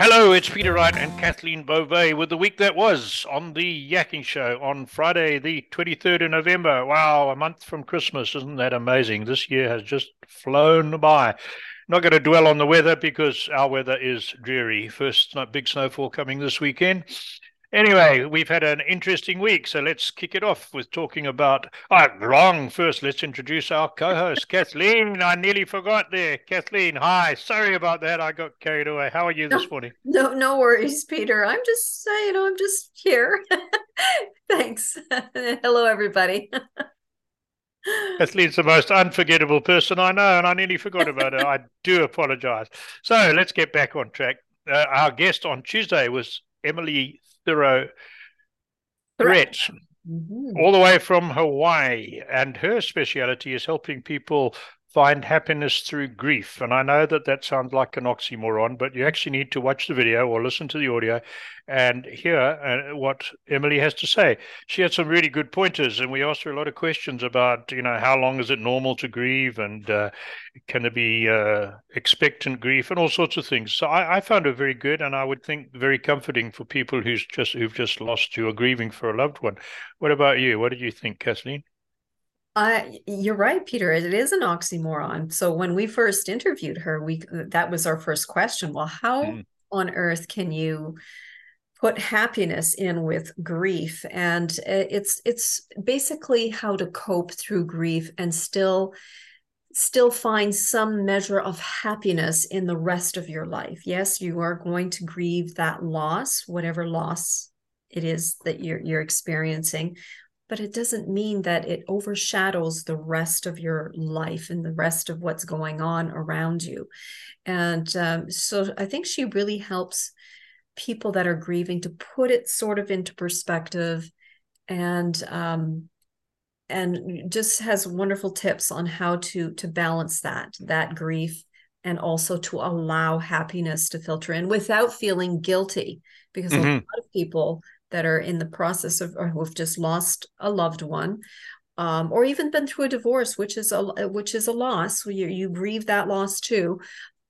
Hello, it's Peter Wright and Kathleen Beauvais with the week that was on the Yakking Show on Friday, the 23rd of November. Wow, a month from Christmas. Isn't that amazing? This year has just flown by. Not going to dwell on the weather because our weather is dreary. First big snowfall coming this weekend. Anyway, we've had an interesting week, so let's kick it off with talking about. Oh, wrong. First, let's introduce our co-host, Kathleen. I nearly forgot there. Kathleen, hi. Sorry about that. I got carried away. How are you no, this morning? No, no worries, Peter. I'm just, saying, I'm just here. Thanks. Hello, everybody. Kathleen's the most unforgettable person I know, and I nearly forgot about her. I do apologize. So let's get back on track. Uh, our guest on Tuesday was Emily Thiroux Threatt, mm-hmm. all the way from Hawaii. And her speciality is helping people find happiness through grief. And I know that that sounds like an oxymoron, but you actually need to watch the video or listen to the audio and hear uh, what Emily has to say. She had some really good pointers, and we asked her a lot of questions about, you know, how long is it normal to grieve, and uh, can there be uh, expectant grief, and all sorts of things. So I, I, found it very good, and I would think very comforting for people who's just who've just lost you or grieving for a loved one. What about you? What did you think, Kathleen? Uh, you're right, Peter. It is an oxymoron. So when we first interviewed her, we that was our first question. Well, how mm. on earth can you put happiness in with grief? And it's it's basically how to cope through grief and still still find some measure of happiness in the rest of your life. Yes, you are going to grieve that loss, whatever loss it is that you're you're experiencing but it doesn't mean that it overshadows the rest of your life and the rest of what's going on around you. And um, so I think she really helps people that are grieving to put it sort of into perspective and um, and just has wonderful tips on how to to balance that that grief and also to allow happiness to filter in without feeling guilty because mm-hmm. a lot of people that are in the process of or who have just lost a loved one um, or even been through a divorce which is a which is a loss. You, you grieve that loss too.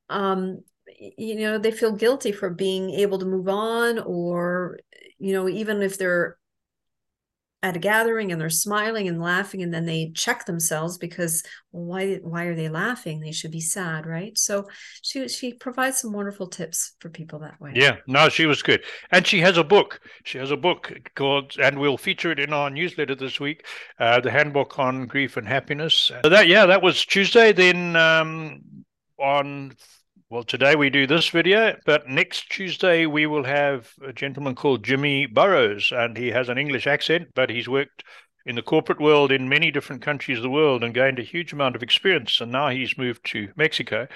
Um, you know they feel guilty for being able to move on or you know even if they're at a gathering and they're smiling and laughing and then they check themselves because well, why why are they laughing? They should be sad right? So she she provides some wonderful tips for people that way. Yeah no she was good. And she has a book. She has a book called and we'll feature it in our newsletter this week uh, the handbook on grief and happiness. So that yeah that was tuesday. Then um, on well, today we do this video, but next Tuesday we will have a gentleman called Jimmy Burroughes, and he has an English accent, but he's worked in the corporate world in many different countries of the world and gained a huge amount of experience. And now he's moved to Mexico,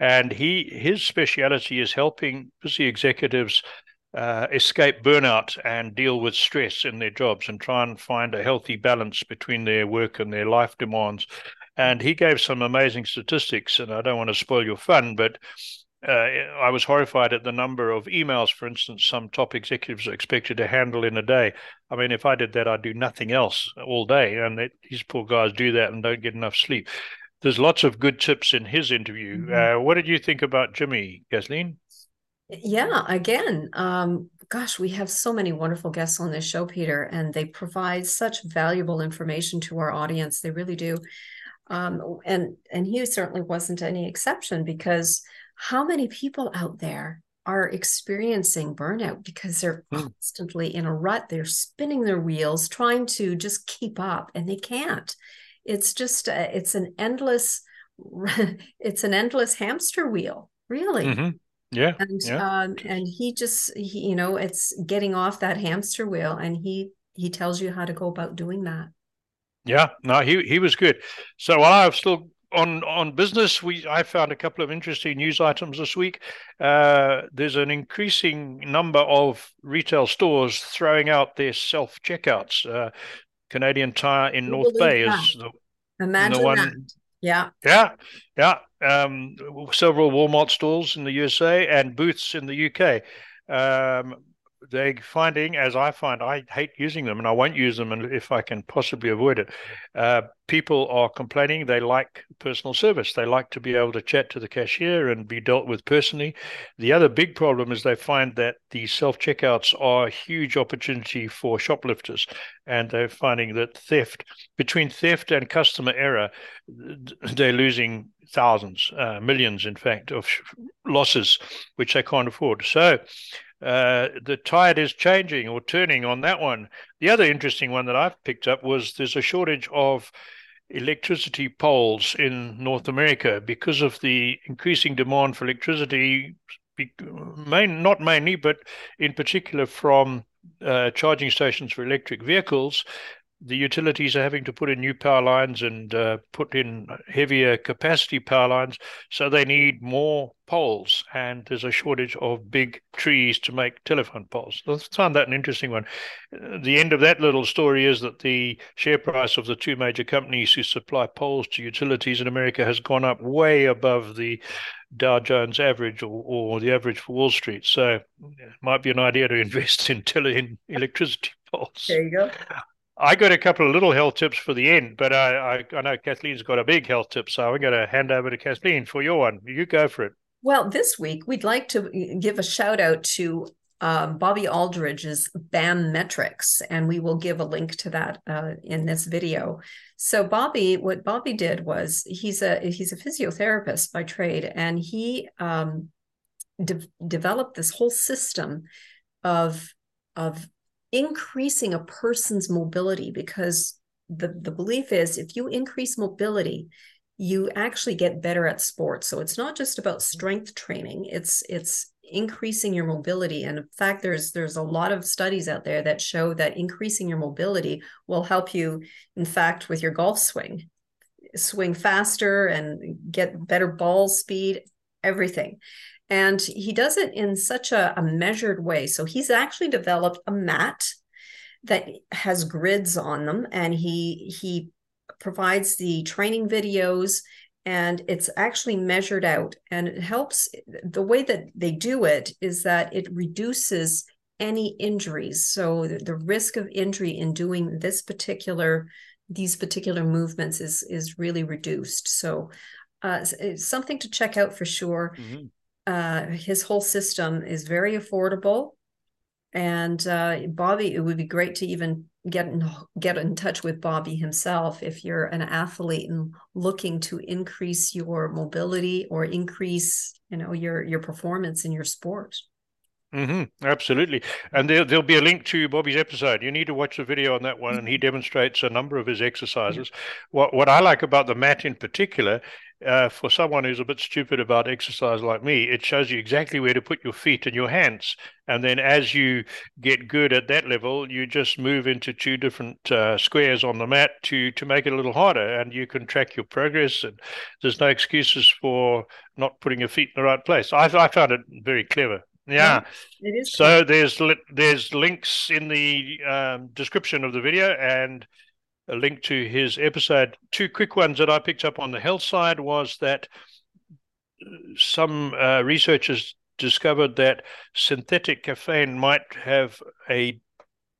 and he his speciality is helping busy executives uh, escape burnout and deal with stress in their jobs and try and find a healthy balance between their work and their life demands. And he gave some amazing statistics, and I don't want to spoil your fun, but uh, I was horrified at the number of emails, for instance, some top executives are expected to handle in a day. I mean, if I did that, I'd do nothing else all day. And it, these poor guys do that and don't get enough sleep. There's lots of good tips in his interview. Mm-hmm. Uh, what did you think about Jimmy, Kathleen? Yeah, again, um, gosh, we have so many wonderful guests on this show, Peter, and they provide such valuable information to our audience. They really do. Um, and and he certainly wasn't any exception because how many people out there are experiencing burnout because they're hmm. constantly in a rut they're spinning their wheels trying to just keep up and they can't it's just uh, it's an endless it's an endless hamster wheel really mm-hmm. yeah and yeah. um and he just he, you know it's getting off that hamster wheel and he he tells you how to go about doing that yeah, no, he he was good. So while I've still on on business, we I found a couple of interesting news items this week. Uh, there's an increasing number of retail stores throwing out their self checkouts. Uh, Canadian Tire in North Bay that. is the, Imagine the one. That. Yeah. Yeah. Yeah. Um, several Walmart stores in the USA and booths in the UK. Um, they're finding, as I find, I hate using them and I won't use them and if I can possibly avoid it. Uh, people are complaining they like personal service. They like to be able to chat to the cashier and be dealt with personally. The other big problem is they find that the self checkouts are a huge opportunity for shoplifters. And they're finding that theft, between theft and customer error, they're losing thousands, uh, millions, in fact, of losses, which they can't afford. So, uh, the tide is changing or turning on that one. The other interesting one that I've picked up was there's a shortage of electricity poles in North America because of the increasing demand for electricity, main, not mainly, but in particular from uh, charging stations for electric vehicles the utilities are having to put in new power lines and uh, put in heavier capacity power lines, so they need more poles, and there's a shortage of big trees to make telephone poles. I found that an interesting one. The end of that little story is that the share price of the two major companies who supply poles to utilities in America has gone up way above the Dow Jones average or, or the average for Wall Street. So it might be an idea to invest in, tele- in electricity poles. There you go. I got a couple of little health tips for the end, but I, I, I know Kathleen's got a big health tip, so I'm going to hand over to Kathleen for your one. You go for it. Well, this week we'd like to give a shout out to um, Bobby Aldridge's BAM metrics, and we will give a link to that uh, in this video. So, Bobby, what Bobby did was he's a he's a physiotherapist by trade, and he um, de- developed this whole system of of increasing a person's mobility because the, the belief is if you increase mobility you actually get better at sports. So it's not just about strength training it's it's increasing your mobility. And in fact there's there's a lot of studies out there that show that increasing your mobility will help you in fact with your golf swing. Swing faster and get better ball speed everything and he does it in such a, a measured way. So he's actually developed a mat that has grids on them, and he he provides the training videos and it's actually measured out. And it helps the way that they do it is that it reduces any injuries. So the risk of injury in doing this particular these particular movements is is really reduced. So uh, something to check out for sure. Mm-hmm uh, his whole system is very affordable. And uh, Bobby, it would be great to even get in, get in touch with Bobby himself if you're an athlete and looking to increase your mobility or increase, you know, your your performance in your sport. Mm-hmm, absolutely. And there, there'll be a link to Bobby's episode. You need to watch the video on that one, and he demonstrates a number of his exercises. What, what I like about the mat in particular uh, for someone who's a bit stupid about exercise like me, it shows you exactly where to put your feet and your hands. And then as you get good at that level, you just move into two different uh, squares on the mat to to make it a little harder, and you can track your progress. And there's no excuses for not putting your feet in the right place. I, I found it very clever. Yeah, it is. So there's there's links in the um, description of the video and a link to his episode. Two quick ones that I picked up on the health side was that some uh, researchers discovered that synthetic caffeine might have a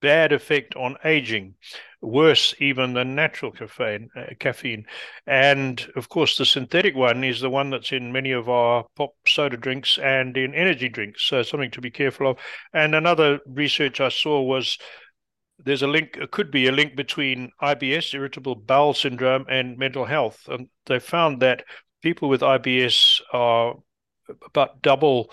bad effect on aging, worse even than natural caffeine. Uh, caffeine, and of course, the synthetic one is the one that's in many of our pop soda drinks and in energy drinks. So something to be careful of. And another research I saw was there's a link, it could be a link between IBS, irritable bowel syndrome, and mental health. And they found that people with IBS are about double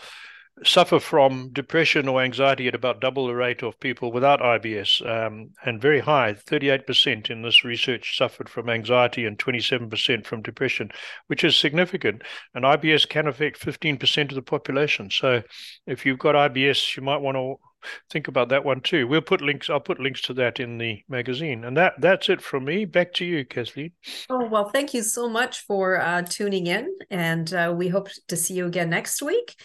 suffer from depression or anxiety at about double the rate of people without IBS, um, and very high. 38% in this research suffered from anxiety and 27% from depression, which is significant. And IBS can affect 15% of the population. So if you've got IBS, you might want to think about that one too. We'll put links. I'll put links to that in the magazine. And that that's it from me. Back to you, Kathleen. Oh well, thank you so much for uh, tuning in, and uh, we hope to see you again next week.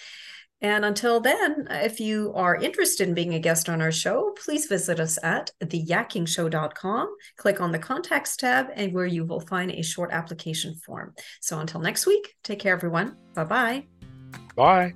And until then, if you are interested in being a guest on our show, please visit us at theyakkingshow.com. Click on the contacts tab, and where you will find a short application form. So until next week, take care, everyone. Bye-bye. Bye.